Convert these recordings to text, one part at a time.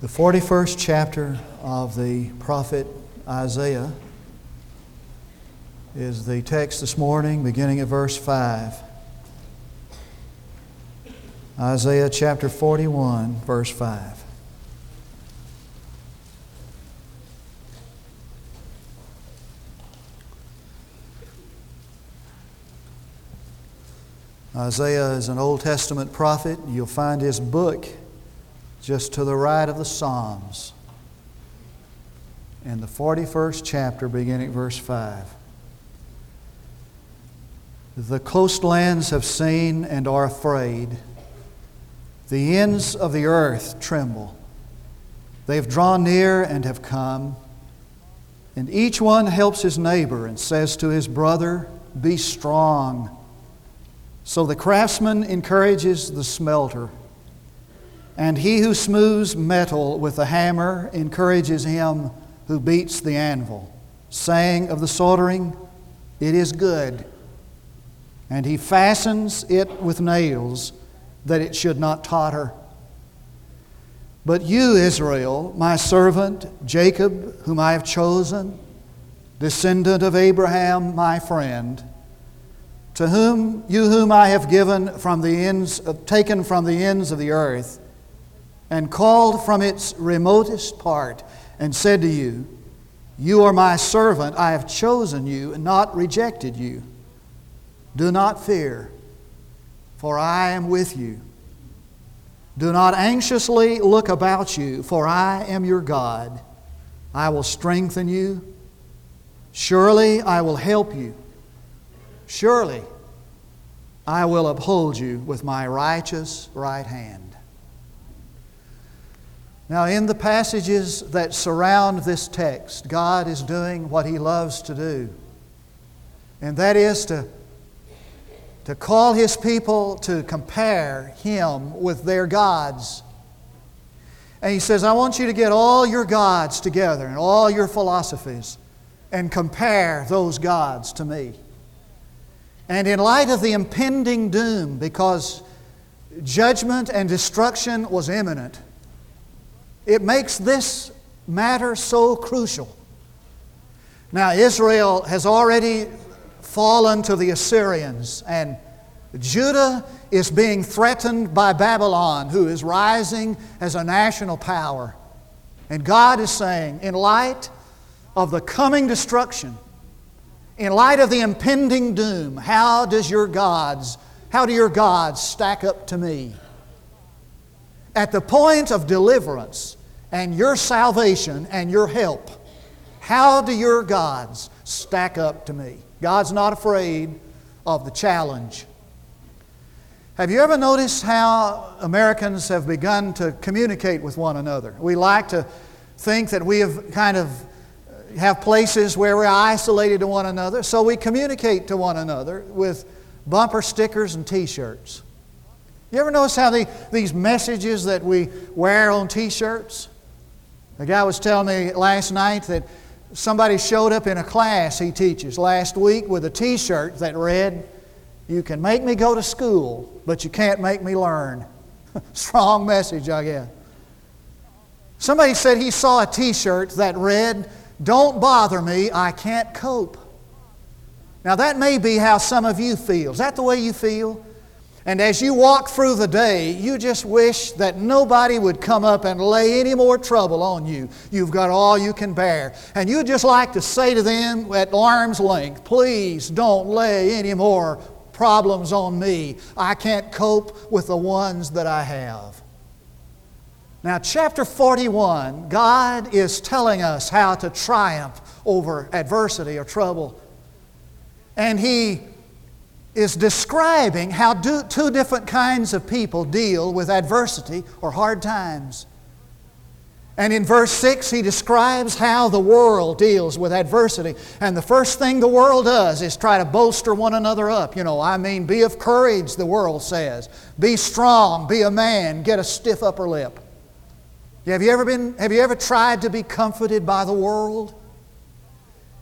The 41st chapter of the prophet Isaiah is the text this morning, beginning at verse 5. Isaiah chapter 41, verse 5. Isaiah is an Old Testament prophet. You'll find his book just to the right of the Psalms in the 41st chapter, beginning at verse 5. The coastlands have seen and are afraid. The ends of the earth tremble. They have drawn near and have come. And each one helps his neighbor and says to his brother, Be strong. So the craftsman encourages the smelter. And he who smooths metal with a hammer encourages him who beats the anvil, saying of the soldering, It is good. And he fastens it with nails that it should not totter. But you, Israel, my servant, Jacob, whom I have chosen, descendant of Abraham, my friend, to whom you whom I have given from the ends taken from the ends of the earth, and called from its remotest part, and said to you, You are my servant, I have chosen you, and not rejected you. Do not fear, for I am with you. Do not anxiously look about you, for I am your God. I will strengthen you. Surely I will help you. Surely I will uphold you with my righteous right hand. Now, in the passages that surround this text, God is doing what He loves to do, and that is to to call his people to compare him with their gods. And he says, I want you to get all your gods together and all your philosophies and compare those gods to me. And in light of the impending doom, because judgment and destruction was imminent, it makes this matter so crucial. Now, Israel has already fallen to the Assyrians, and Judah is being threatened by Babylon, who is rising as a national power. And God is saying, in light of the coming destruction, in light of the impending doom, how does your gods, how do your gods stack up to me? At the point of deliverance and your salvation and your help, how do your gods stack up to me? God's not afraid of the challenge. Have you ever noticed how Americans have begun to communicate with one another? We like to think that we have kind of uh, have places where we're isolated to one another, so we communicate to one another with bumper stickers and t-shirts. You ever notice how the, these messages that we wear on t-shirts? The guy was telling me last night that Somebody showed up in a class he teaches last week with a t shirt that read, You can make me go to school, but you can't make me learn. Strong message, I guess. Somebody said he saw a t shirt that read, Don't bother me, I can't cope. Now, that may be how some of you feel. Is that the way you feel? And as you walk through the day, you just wish that nobody would come up and lay any more trouble on you. You've got all you can bear. And you'd just like to say to them at arm's length, please don't lay any more problems on me. I can't cope with the ones that I have. Now, chapter 41, God is telling us how to triumph over adversity or trouble. And He is describing how do, two different kinds of people deal with adversity or hard times. And in verse 6, he describes how the world deals with adversity. And the first thing the world does is try to bolster one another up. You know, I mean, be of courage, the world says. Be strong, be a man, get a stiff upper lip. Have you ever, been, have you ever tried to be comforted by the world?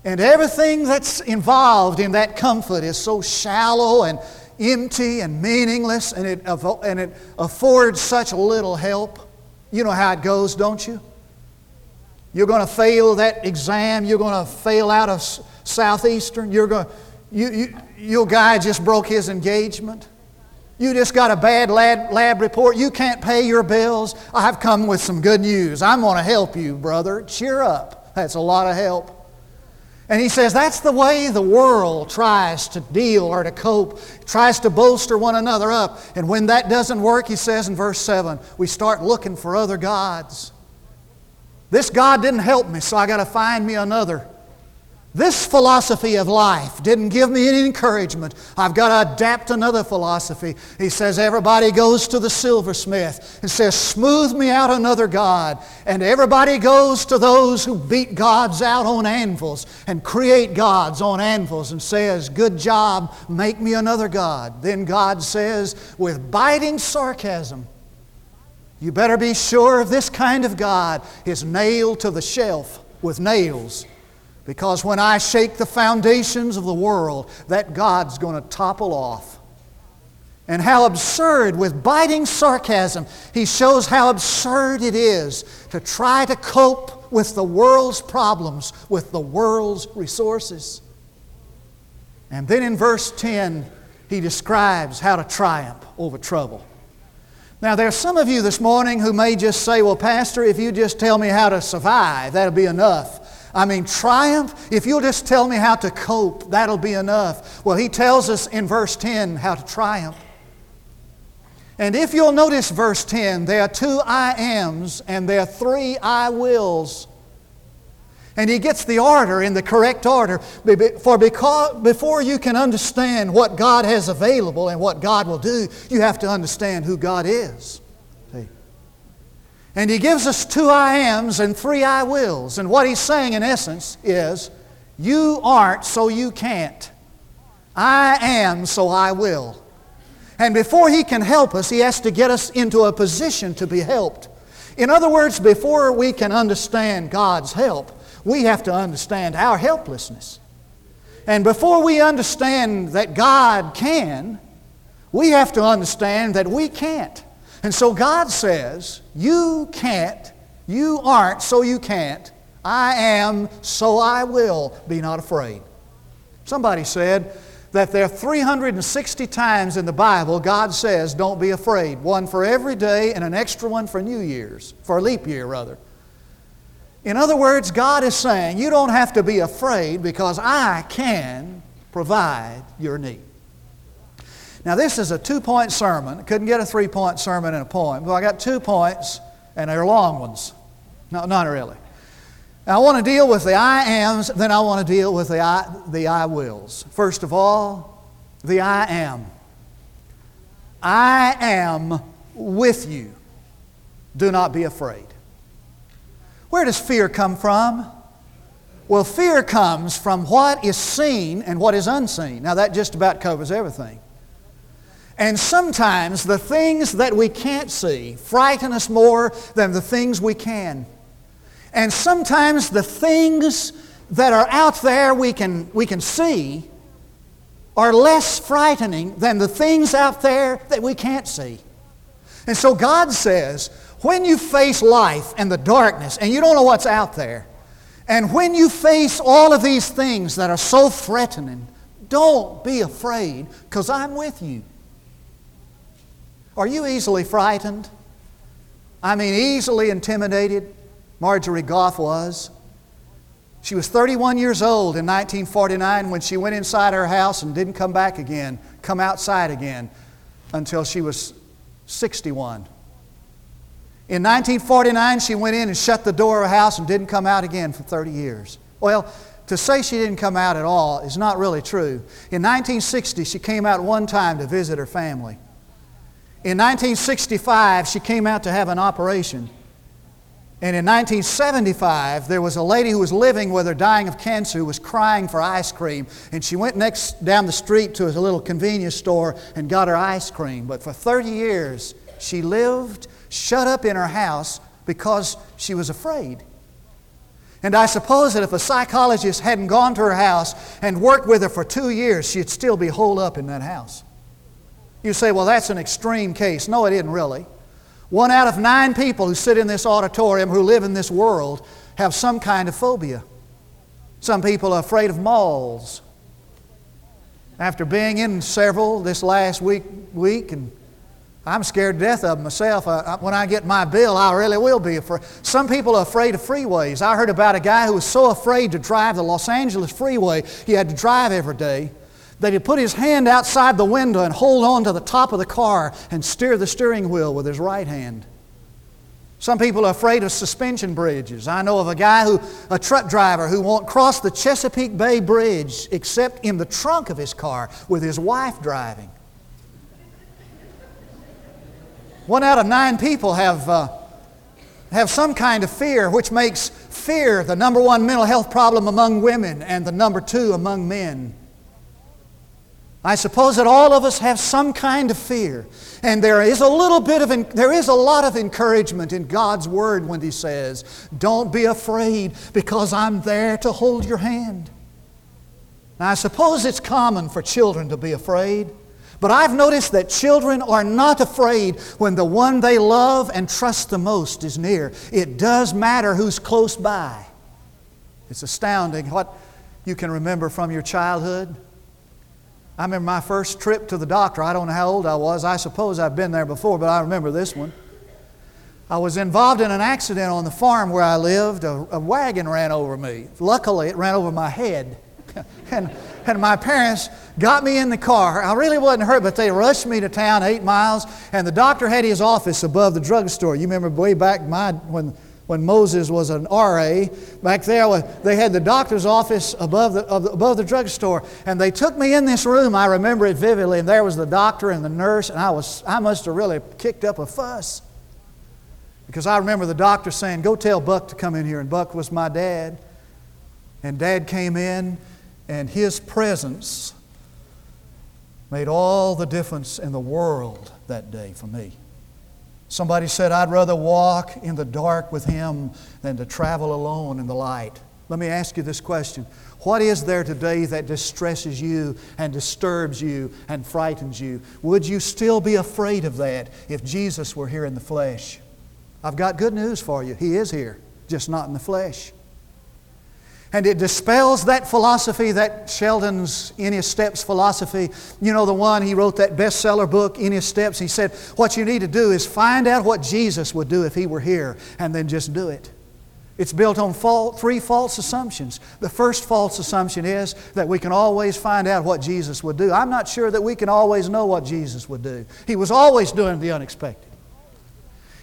And everything that's involved in that comfort is so shallow and empty and meaningless, and it, and it affords such little help. You know how it goes, don't you? You're going to fail that exam. You're going to fail out of Southeastern. You're going, you, you, your guy just broke his engagement. You just got a bad lab, lab report. You can't pay your bills. I've come with some good news. I'm going to help you, brother. Cheer up. That's a lot of help. And he says that's the way the world tries to deal or to cope, tries to bolster one another up. And when that doesn't work, he says in verse 7, we start looking for other gods. This God didn't help me, so I got to find me another. This philosophy of life didn't give me any encouragement. I've got to adapt another philosophy. He says, Everybody goes to the silversmith and says, Smooth me out another God. And everybody goes to those who beat gods out on anvils and create gods on anvils and says, Good job, make me another God. Then God says, with biting sarcasm, You better be sure of this kind of God is nailed to the shelf with nails because when I shake the foundations of the world, that God's going to topple off. And how absurd, with biting sarcasm, he shows how absurd it is to try to cope with the world's problems, with the world's resources. And then in verse 10, he describes how to triumph over trouble. Now, there are some of you this morning who may just say, Well, Pastor, if you just tell me how to survive, that'll be enough. I mean, triumph, if you'll just tell me how to cope, that'll be enough. Well, he tells us in verse 10 how to triumph. And if you'll notice verse 10, there are two I ams and there are three I wills. And he gets the order in the correct order. For because, before you can understand what God has available and what God will do, you have to understand who God is. And he gives us two I ams and three I wills. And what he's saying in essence is, You aren't, so you can't. I am, so I will. And before he can help us, he has to get us into a position to be helped. In other words, before we can understand God's help, we have to understand our helplessness. And before we understand that God can, we have to understand that we can't. And so God says, You can't, you aren't, so you can't. I am, so I will. Be not afraid. Somebody said that there are 360 times in the Bible God says, Don't be afraid. One for every day and an extra one for New Year's, for a leap year, rather. In other words, God is saying, You don't have to be afraid because I can provide your need. Now, this is a two point sermon. Couldn't get a three point sermon in a poem. Well, I got two points, and they're long ones. No, not really. I want to deal with the I ams, then I want to deal with the I, the I wills. First of all, the I am. I am with you. Do not be afraid. Where does fear come from? Well, fear comes from what is seen and what is unseen. Now, that just about covers everything. And sometimes the things that we can't see frighten us more than the things we can. And sometimes the things that are out there we can, we can see are less frightening than the things out there that we can't see. And so God says, when you face life and the darkness and you don't know what's out there, and when you face all of these things that are so threatening, don't be afraid because I'm with you. Are you easily frightened? I mean, easily intimidated? Marjorie Goff was. She was 31 years old in 1949 when she went inside her house and didn't come back again, come outside again until she was 61. In 1949, she went in and shut the door of her house and didn't come out again for 30 years. Well, to say she didn't come out at all is not really true. In 1960, she came out one time to visit her family. In 1965, she came out to have an operation. And in 1975, there was a lady who was living with her dying of cancer who was crying for ice cream. And she went next down the street to a little convenience store and got her ice cream. But for 30 years, she lived shut up in her house because she was afraid. And I suppose that if a psychologist hadn't gone to her house and worked with her for two years, she'd still be holed up in that house. You say, well, that's an extreme case. No, it isn't really. One out of nine people who sit in this auditorium, who live in this world, have some kind of phobia. Some people are afraid of malls. After being in several this last week, week and I'm scared to death of myself. I, when I get my bill, I really will be afraid. Some people are afraid of freeways. I heard about a guy who was so afraid to drive the Los Angeles freeway, he had to drive every day, that he put his hand outside the window and hold on to the top of the car and steer the steering wheel with his right hand. Some people are afraid of suspension bridges. I know of a guy who, a truck driver, who won't cross the Chesapeake Bay Bridge except in the trunk of his car with his wife driving. One out of nine people have, uh, have some kind of fear, which makes fear the number one mental health problem among women and the number two among men. I suppose that all of us have some kind of fear. And there is a little bit of, there is a lot of encouragement in God's Word when He says, Don't be afraid because I'm there to hold your hand. Now, I suppose it's common for children to be afraid. But I've noticed that children are not afraid when the one they love and trust the most is near. It does matter who's close by. It's astounding what you can remember from your childhood. I remember my first trip to the doctor. I don't know how old I was. I suppose I've been there before, but I remember this one. I was involved in an accident on the farm where I lived. A, a wagon ran over me. Luckily, it ran over my head. and, and my parents got me in the car. I really wasn't hurt, but they rushed me to town eight miles, and the doctor had his office above the drugstore. You remember way back my, when when Moses was an RA. Back there, they had the doctor's office above the, above the drugstore. And they took me in this room. I remember it vividly. And there was the doctor and the nurse. And I, was, I must have really kicked up a fuss. Because I remember the doctor saying, Go tell Buck to come in here. And Buck was my dad. And dad came in, and his presence made all the difference in the world that day for me. Somebody said, I'd rather walk in the dark with him than to travel alone in the light. Let me ask you this question What is there today that distresses you and disturbs you and frightens you? Would you still be afraid of that if Jesus were here in the flesh? I've got good news for you. He is here, just not in the flesh. And it dispels that philosophy, that Sheldon's In His Steps philosophy. You know, the one, he wrote that bestseller book, In His Steps. He said, What you need to do is find out what Jesus would do if He were here, and then just do it. It's built on three false assumptions. The first false assumption is that we can always find out what Jesus would do. I'm not sure that we can always know what Jesus would do. He was always doing the unexpected.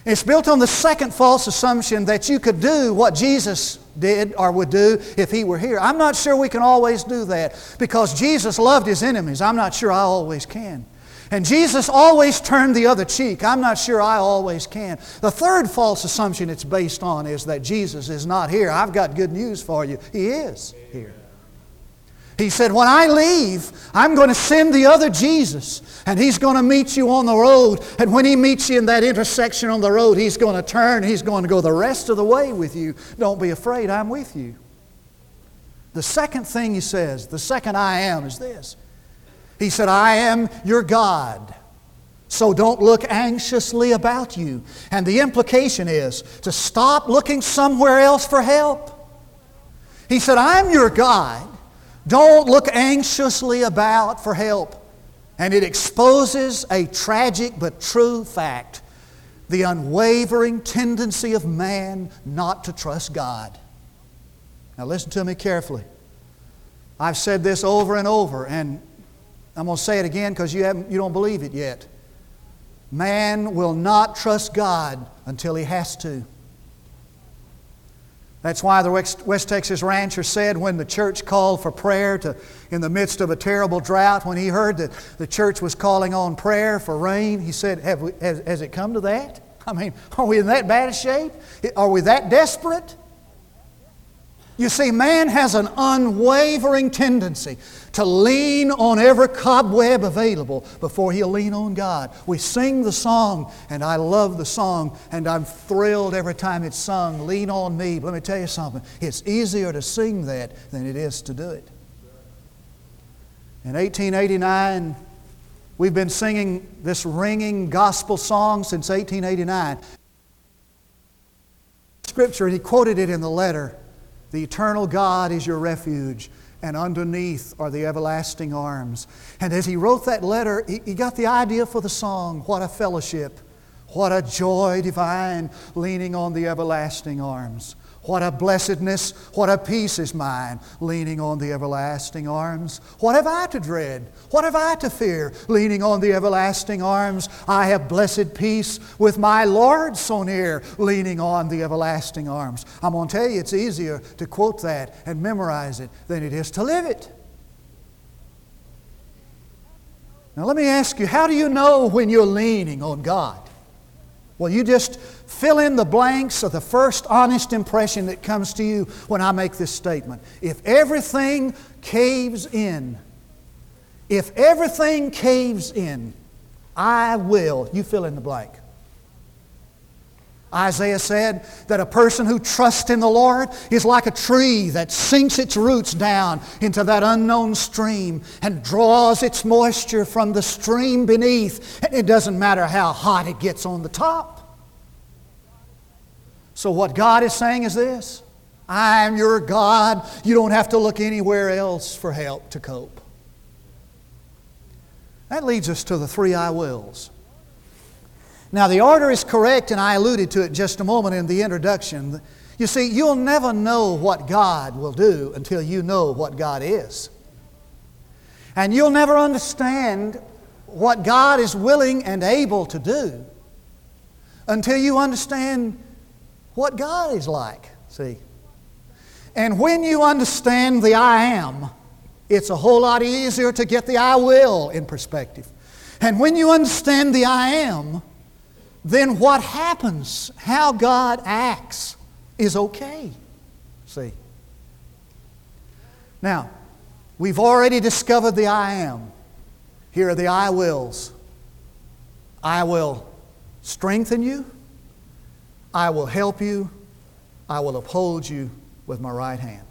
It's built on the second false assumption that you could do what Jesus did or would do if he were here. I'm not sure we can always do that because Jesus loved his enemies. I'm not sure I always can. And Jesus always turned the other cheek. I'm not sure I always can. The third false assumption it's based on is that Jesus is not here. I've got good news for you. He is here. He said, When I leave, I'm going to send the other Jesus, and he's going to meet you on the road. And when he meets you in that intersection on the road, he's going to turn, he's going to go the rest of the way with you. Don't be afraid, I'm with you. The second thing he says, the second I am, is this He said, I am your God. So don't look anxiously about you. And the implication is to stop looking somewhere else for help. He said, I'm your God. Don't look anxiously about for help. And it exposes a tragic but true fact the unwavering tendency of man not to trust God. Now, listen to me carefully. I've said this over and over, and I'm going to say it again because you, you don't believe it yet. Man will not trust God until he has to. That's why the West Texas rancher said when the church called for prayer to, in the midst of a terrible drought, when he heard that the church was calling on prayer for rain, he said, Have we, has, has it come to that? I mean, are we in that bad shape? Are we that desperate? You see, man has an unwavering tendency to lean on every cobweb available before he'll lean on God. We sing the song, and I love the song, and I'm thrilled every time it's sung. Lean on me. But let me tell you something it's easier to sing that than it is to do it. In 1889, We've been singing this ringing gospel song since 1889. Scripture, and he quoted it in the letter The eternal God is your refuge, and underneath are the everlasting arms. And as he wrote that letter, he, he got the idea for the song What a fellowship! What a joy divine, leaning on the everlasting arms. What a blessedness, what a peace is mine, leaning on the everlasting arms. What have I to dread? What have I to fear, leaning on the everlasting arms? I have blessed peace with my Lord so near, leaning on the everlasting arms. I'm going to tell you, it's easier to quote that and memorize it than it is to live it. Now, let me ask you, how do you know when you're leaning on God? Well, you just fill in the blanks of the first honest impression that comes to you when I make this statement. If everything caves in, if everything caves in, I will, you fill in the blank. Isaiah said that a person who trusts in the Lord is like a tree that sinks its roots down into that unknown stream and draws its moisture from the stream beneath. And it doesn't matter how hot it gets on the top. So, what God is saying is this I'm your God. You don't have to look anywhere else for help to cope. That leads us to the three I wills. Now, the order is correct, and I alluded to it just a moment in the introduction. You see, you'll never know what God will do until you know what God is. And you'll never understand what God is willing and able to do until you understand what God is like. See? And when you understand the I am, it's a whole lot easier to get the I will in perspective. And when you understand the I am, then what happens, how God acts, is okay. See? Now, we've already discovered the I am. Here are the I wills. I will strengthen you. I will help you. I will uphold you with my right hand.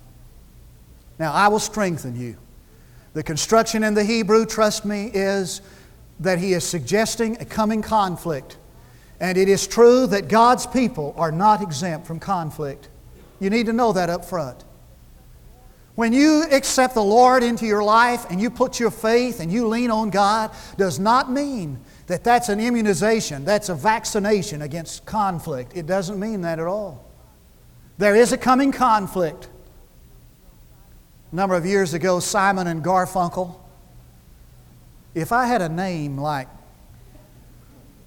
Now, I will strengthen you. The construction in the Hebrew, trust me, is that he is suggesting a coming conflict and it is true that God's people are not exempt from conflict. You need to know that up front. When you accept the Lord into your life and you put your faith and you lean on God, does not mean that that's an immunization, that's a vaccination against conflict. It doesn't mean that at all. There is a coming conflict. A number of years ago, Simon and Garfunkel. If I had a name like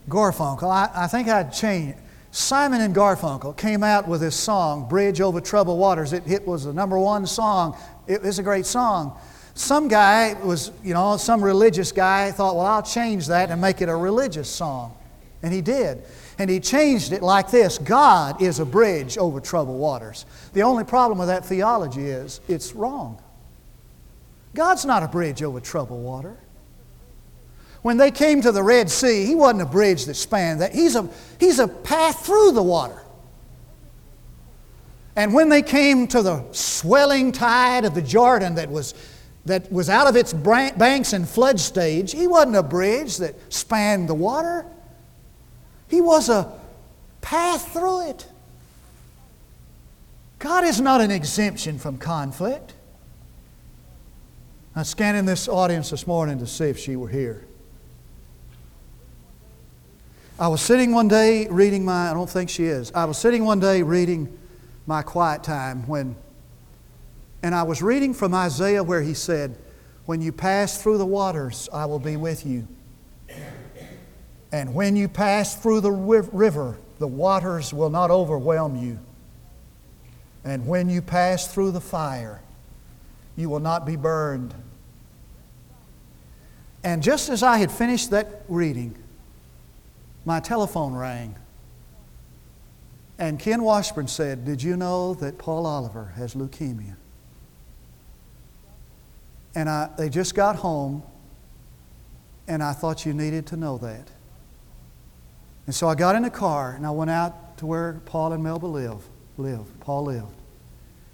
Garfunkel. I, I think I'd change. Simon and Garfunkel came out with this song, Bridge Over Troubled Waters. It, it was the number one song. It was a great song. Some guy was, you know, some religious guy thought, well, I'll change that and make it a religious song. And he did. And he changed it like this God is a bridge over troubled waters. The only problem with that theology is it's wrong. God's not a bridge over troubled water. When they came to the Red Sea, he wasn't a bridge that spanned that. He's a, he's a path through the water. And when they came to the swelling tide of the Jordan that was, that was out of its banks and flood stage, he wasn't a bridge that spanned the water. He was a path through it. God is not an exemption from conflict. I was scanning this audience this morning to see if she were here. I was sitting one day reading my, I don't think she is, I was sitting one day reading my quiet time when, and I was reading from Isaiah where he said, When you pass through the waters, I will be with you. And when you pass through the river, the waters will not overwhelm you. And when you pass through the fire, you will not be burned. And just as I had finished that reading, my telephone rang. And Ken Washburn said, Did you know that Paul Oliver has leukemia? And I, they just got home, and I thought you needed to know that. And so I got in the car and I went out to where Paul and Melba live, live. Paul lived.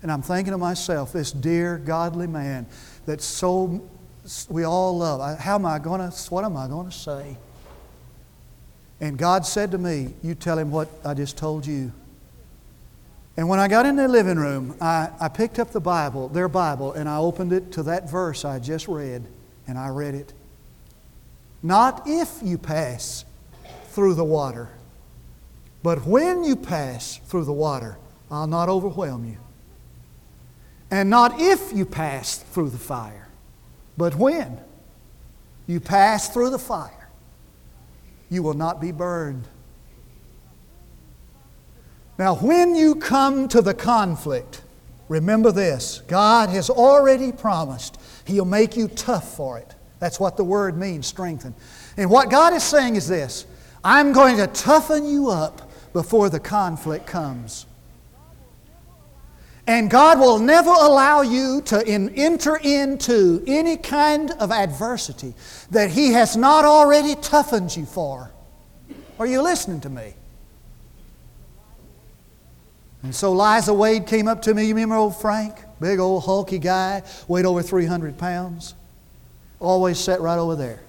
And I'm thinking to myself, this dear, godly man that so we all love. How am I going to, what am I going to say? And God said to me, You tell him what I just told you. And when I got in their living room, I, I picked up the Bible, their Bible, and I opened it to that verse I just read, and I read it. Not if you pass through the water, but when you pass through the water, I'll not overwhelm you. And not if you pass through the fire, but when you pass through the fire, you will not be burned. Now, when you come to the conflict, remember this God has already promised He'll make you tough for it. That's what the word means, strengthen. And what God is saying is this I'm going to toughen you up before the conflict comes. And God will never allow you to in, enter into any kind of adversity that He has not already toughened you for. Are you listening to me? And so Liza Wade came up to me. You remember old Frank? Big old hulky guy, weighed over 300 pounds. Always sat right over there.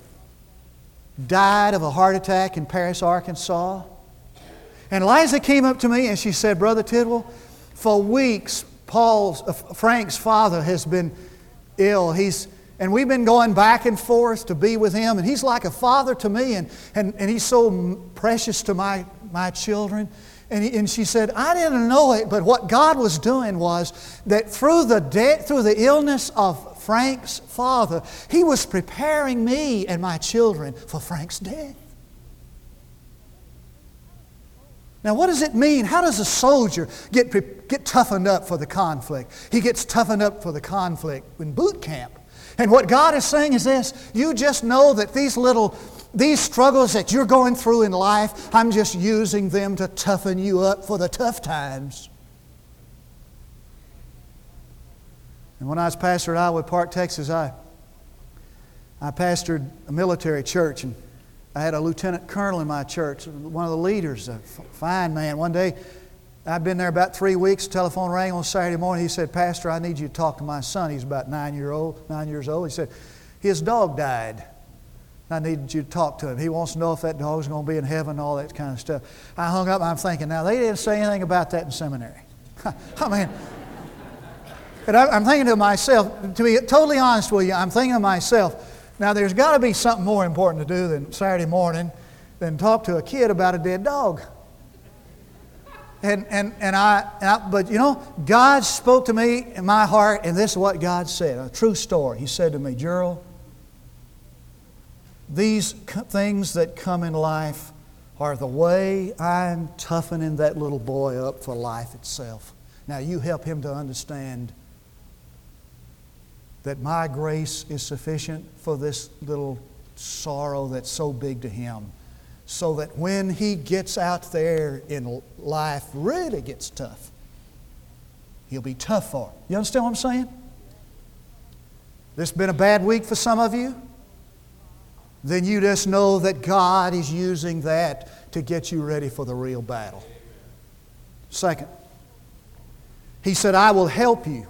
Died of a heart attack in Paris, Arkansas. And Liza came up to me and she said, Brother Tidwell, for weeks, Paul's, uh, Frank's father has been ill. He's, and we've been going back and forth to be with him, and he's like a father to me, and, and, and he's so precious to my, my children. And, he, and she said, I didn't know it, but what God was doing was that through the, de- through the illness of Frank's father, He was preparing me and my children for Frank's death. Now, what does it mean? How does a soldier get, get toughened up for the conflict? He gets toughened up for the conflict in boot camp. And what God is saying is this you just know that these little these struggles that you're going through in life, I'm just using them to toughen you up for the tough times. And when I was pastor at Iowa Park, Texas, I, I pastored a military church, and I had a lieutenant colonel in my church, one of the leaders, a fine man. One day, I'd been there about three weeks. Telephone rang on Saturday morning. He said, "Pastor, I need you to talk to my son. He's about nine year old, nine years old." He said, "His dog died." I needed you to talk to him. He wants to know if that dog's going to be in heaven, all that kind of stuff. I hung up. I'm thinking, now they didn't say anything about that in seminary. I mean, but I, am thinking to myself, to be totally honest with you, I'm thinking to myself, now there's got to be something more important to do than Saturday morning than talk to a kid about a dead dog. And, and, and, I, and I, but you know, God spoke to me in my heart, and this is what God said a true story. He said to me, Gerald, these things that come in life are the way I'm toughening that little boy up for life itself. Now, you help him to understand that my grace is sufficient for this little sorrow that's so big to him, so that when he gets out there in life, really gets tough, he'll be tough for. You understand what I'm saying? This has been a bad week for some of you then you just know that God is using that to get you ready for the real battle. Second, He said, I will help you.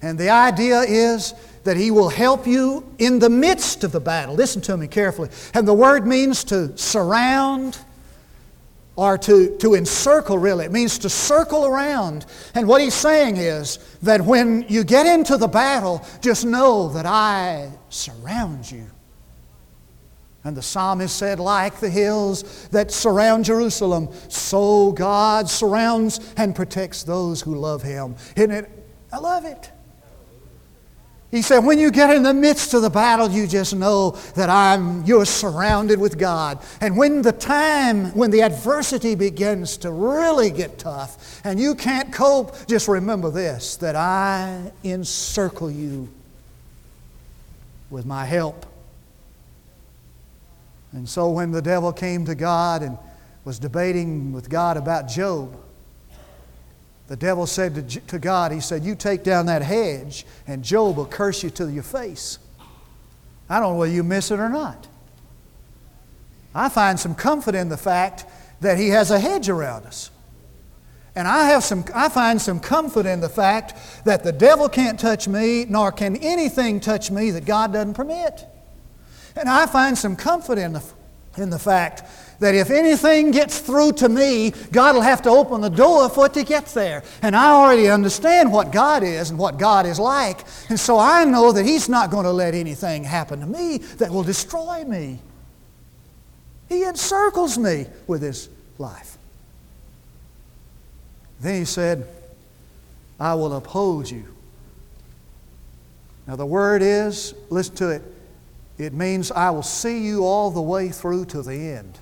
And the idea is that He will help you in the midst of the battle. Listen to me carefully. And the word means to surround or to, to encircle, really. It means to circle around. And what He's saying is that when you get into the battle, just know that I surround you. And the psalmist said, like the hills that surround Jerusalem, so God surrounds and protects those who love Him. Isn't it? I love it. He said, when you get in the midst of the battle, you just know that I'm, you're surrounded with God. And when the time, when the adversity begins to really get tough and you can't cope, just remember this that I encircle you with my help. And so when the devil came to God and was debating with God about Job, the devil said to, to God, He said, You take down that hedge, and Job will curse you to your face. I don't know whether you miss it or not. I find some comfort in the fact that He has a hedge around us. And I, have some, I find some comfort in the fact that the devil can't touch me, nor can anything touch me that God doesn't permit. And I find some comfort in the, in the fact that if anything gets through to me, God will have to open the door for it to get there. And I already understand what God is and what God is like. And so I know that He's not going to let anything happen to me that will destroy me. He encircles me with His life. Then He said, I will uphold you. Now, the word is, listen to it, it means I will see you all the way through to the end.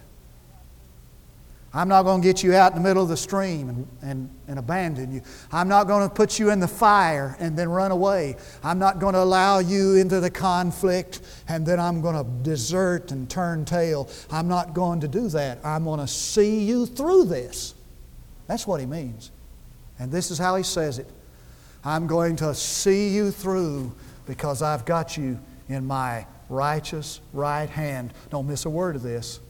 I'm not going to get you out in the middle of the stream and, and, and abandon you. I'm not going to put you in the fire and then run away. I'm not going to allow you into the conflict and then I'm going to desert and turn tail. I'm not going to do that. I'm going to see you through this. That's what he means. And this is how he says it I'm going to see you through because I've got you in my righteous right hand. Don't miss a word of this.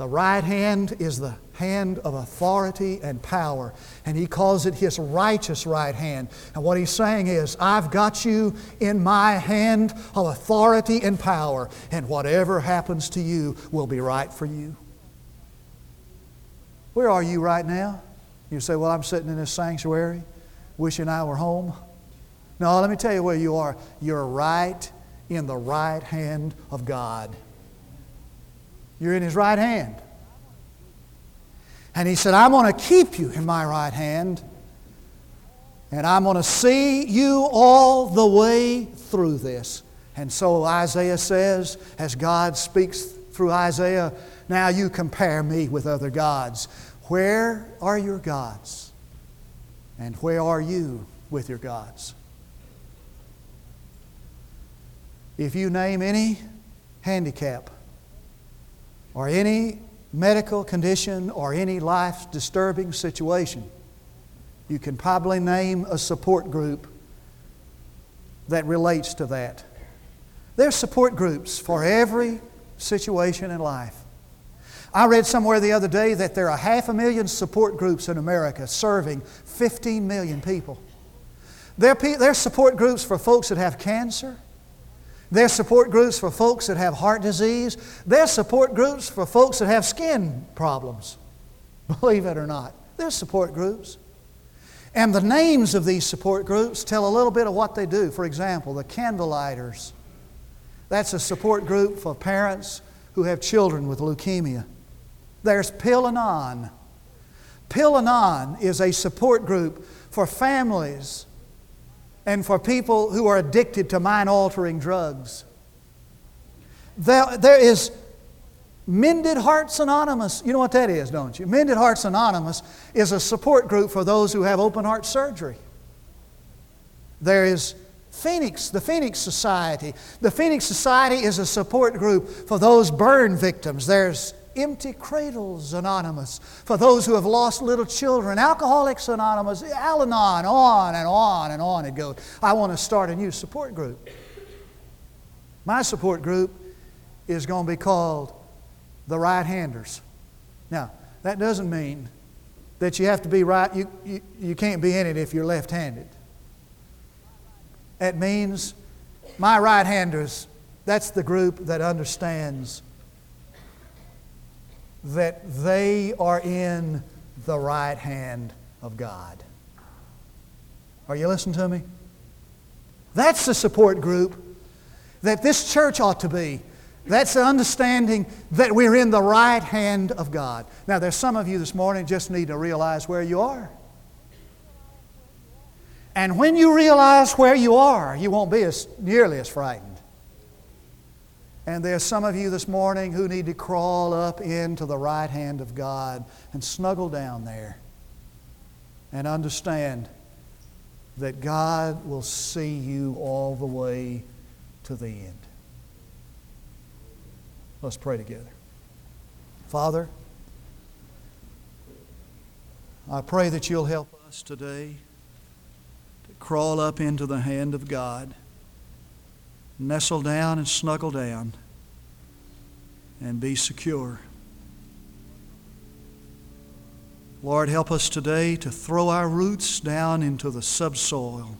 The right hand is the hand of authority and power, and he calls it his righteous right hand. And what he's saying is, I've got you in my hand of authority and power, and whatever happens to you will be right for you. Where are you right now? You say, Well, I'm sitting in this sanctuary wishing I were home. No, let me tell you where you are. You're right in the right hand of God. You're in His right hand. And He said, I'm going to keep you in my right hand, and I'm going to see you all the way through this. And so Isaiah says, as God speaks through Isaiah, now you compare me with other gods. Where are your gods? And where are you with your gods? If you name any handicap, or any medical condition or any life disturbing situation, you can probably name a support group that relates to that. There's support groups for every situation in life. I read somewhere the other day that there are half a million support groups in America serving 15 million people. There are support groups for folks that have cancer. There's support groups for folks that have heart disease. There's support groups for folks that have skin problems. Believe it or not. There's support groups. And the names of these support groups tell a little bit of what they do. For example, the Candlelighters. That's a support group for parents who have children with leukemia. There's Pill-Anon. Pill and is a support group for families and for people who are addicted to mind altering drugs. There, there is Mended Hearts Anonymous. You know what that is, don't you? Mended Hearts Anonymous is a support group for those who have open heart surgery. There is Phoenix, the Phoenix Society. The Phoenix Society is a support group for those burn victims. There's Empty Cradles Anonymous for those who have lost little children, Alcoholics Anonymous, Al Anon, on and on and on it goes. I want to start a new support group. My support group is going to be called the Right Handers. Now, that doesn't mean that you have to be right, you, you, you can't be in it if you're left handed. It means my right handers, that's the group that understands that they are in the right hand of God. Are you listening to me? That's the support group that this church ought to be. That's the understanding that we're in the right hand of God. Now, there's some of you this morning just need to realize where you are. And when you realize where you are, you won't be as nearly as frightened. And there's some of you this morning who need to crawl up into the right hand of God and snuggle down there and understand that God will see you all the way to the end. Let's pray together. Father, I pray that you'll help us today to crawl up into the hand of God nestle down and snuggle down and be secure. Lord, help us today to throw our roots down into the subsoil,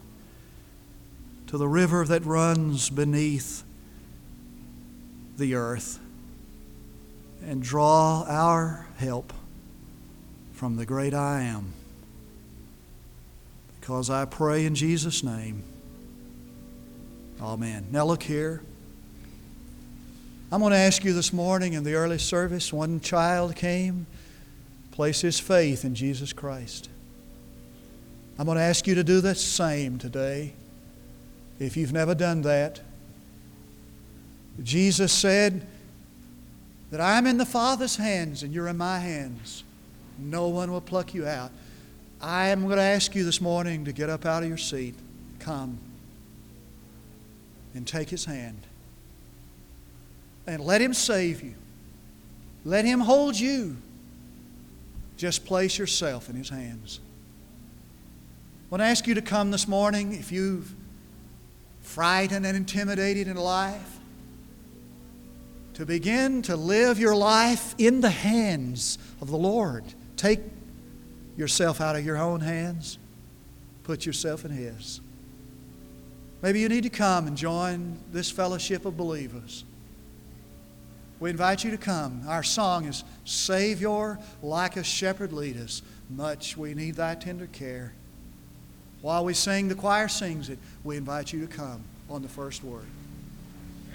to the river that runs beneath the earth, and draw our help from the great I am. Because I pray in Jesus' name. Amen. Now look here. I'm going to ask you this morning in the early service, one child came, placed his faith in Jesus Christ. I'm going to ask you to do the same today. If you've never done that, Jesus said that I'm in the Father's hands and you're in my hands. No one will pluck you out. I am going to ask you this morning to get up out of your seat, come, and take his hand and let Him save you. Let Him hold you. Just place yourself in His hands. I want to ask you to come this morning if you've frightened and intimidated in life, to begin to live your life in the hands of the Lord. Take yourself out of your own hands, put yourself in His. Maybe you need to come and join this fellowship of believers. We invite you to come. Our song is Savior, like a shepherd lead us. Much we need thy tender care. While we sing, the choir sings it. We invite you to come on the first word.